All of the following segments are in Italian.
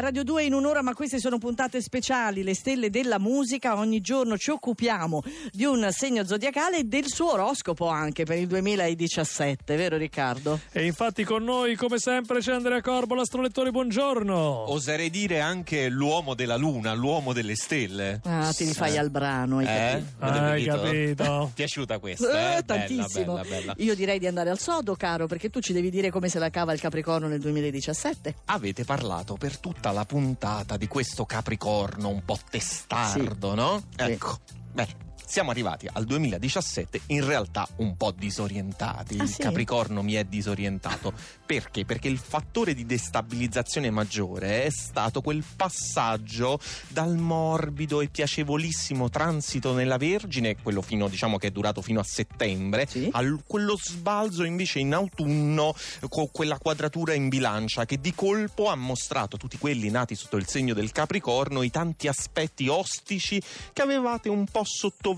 Radio 2 in un'ora, ma queste sono puntate speciali, le stelle della musica. Ogni giorno ci occupiamo di un segno zodiacale e del suo oroscopo anche per il 2017, vero Riccardo? E infatti con noi, come sempre, c'è Andrea Corbo, l'astrolettore, buongiorno. Oserei dire anche l'uomo della luna, l'uomo delle stelle. Ah, ti rifai al brano, hai Eh? capito? Hai capito? Piaciuta questa? Eh, Eh, Bella, tantissimo. bella, bella. Io direi di andare al sodo, caro, perché tu ci devi dire come se la cava il Capricorno nel 2017. Avete parlato per tutta la puntata di questo Capricorno un po' testardo, no? Sì. Ecco, beh. Siamo arrivati al 2017 in realtà un po' disorientati. Ah, il sì? Capricorno mi è disorientato. Perché? Perché il fattore di destabilizzazione maggiore è stato quel passaggio dal morbido e piacevolissimo transito nella Vergine, quello fino, diciamo che è durato fino a settembre, Sì. a quello sbalzo invece in autunno con quella quadratura in bilancia che di colpo ha mostrato a tutti quelli nati sotto il segno del Capricorno i tanti aspetti ostici che avevate un po' sottovalutato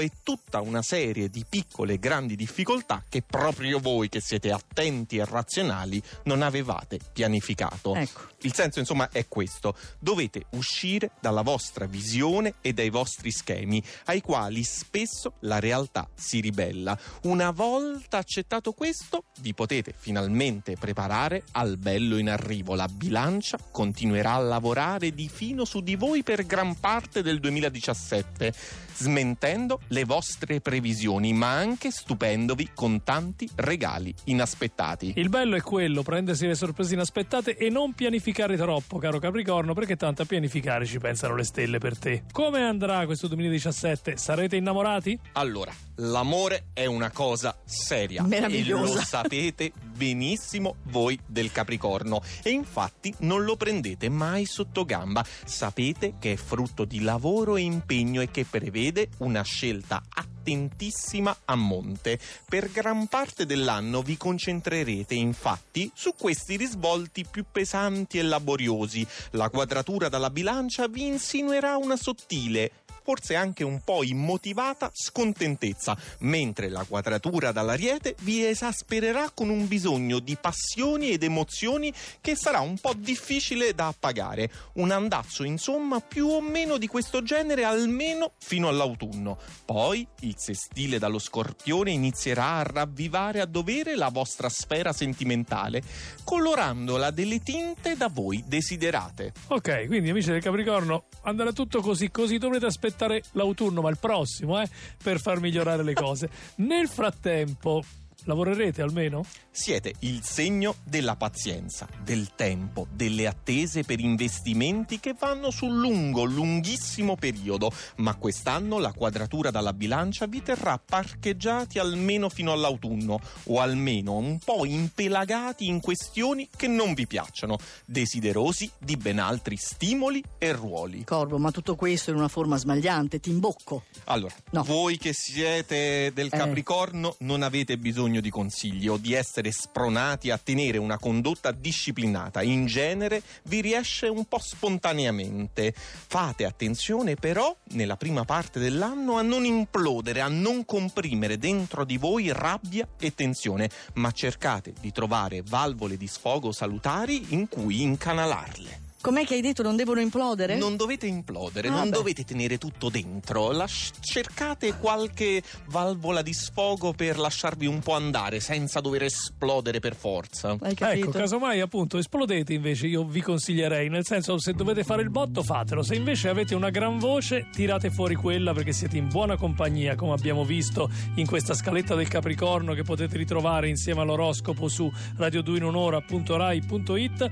e tutta una serie di piccole e grandi difficoltà che proprio voi che siete attenti e razionali non avevate pianificato. Ecco. Il senso insomma è questo, dovete uscire dalla vostra visione e dai vostri schemi ai quali spesso la realtà si ribella. Una volta accettato questo, vi potete finalmente preparare al bello in arrivo. La bilancia continuerà a lavorare di fino su di voi per gran parte del 2017, smentendo le vostre previsioni, ma anche stupendovi con tanti regali inaspettati. Il bello è quello, prendersi le sorprese inaspettate e non pianificare troppo, caro Capricorno, perché tanto a pianificare ci pensano le stelle per te. Come andrà questo 2017? Sarete innamorati? Allora, l'amore è una cosa seria. Meravigliosa. E lo sapete benissimo voi del Capricorno. E infatti non lo prendete mai sotto gamba. Sapete che è frutto di lavoro e impegno e che prevede una scelta attentissima a monte. Per gran parte dell'anno vi concentrerete infatti su questi risvolti più pesanti e laboriosi. La quadratura dalla bilancia vi insinuerà una sottile forse anche un po' immotivata scontentezza, mentre la quadratura dall'ariete vi esaspererà con un bisogno di passioni ed emozioni che sarà un po' difficile da appagare. Un andazzo, insomma, più o meno di questo genere almeno fino all'autunno. Poi il sestile dallo scorpione inizierà a ravvivare a dovere la vostra sfera sentimentale, colorandola delle tinte da voi desiderate. Ok, quindi amici del Capricorno, andrà tutto così, così dovrete aspettare l'autunno, ma il prossimo, eh, per far migliorare le cose. Nel frattempo, lavorerete almeno? Siete il segno della pazienza, del tempo, delle attese per investimenti che vanno sul lungo, lunghissimo periodo, ma quest'anno la quadratura dalla bilancia vi terrà parcheggiati almeno fino all'autunno o almeno un po' impelagati in questioni che non vi piacciono, desiderosi di ben altri stimoli e ruoli. Corvo, ma tutto questo in una forma smagliante, ti imbocco. Allora, No. voi che siete del Eh. Capricorno non avete bisogno di consigli o di essere spronati a tenere una condotta disciplinata. In genere vi riesce un po' spontaneamente. Fate attenzione però nella prima parte dell'anno a non implodere, a non comprimere dentro di voi rabbia e tensione, ma cercate di trovare valvole di sfogo salutari in cui incanalarle. Com'è che hai detto non devono implodere? Non dovete implodere, Ah, non beh. dovete tenere tutto dentro. Lasci- cercate qualche valvola di sfogo per lasciarvi un po' andare senza dover esplodere per forza. Hai capito? Ecco, casomai appunto esplodete invece, io vi consiglierei, nel senso se dovete fare il botto fatelo, se invece avete una gran voce tirate fuori quella perché siete in buona compagnia, come abbiamo visto in questa scaletta del Capricorno che potete ritrovare insieme all'oroscopo su radio2inunora.rai.it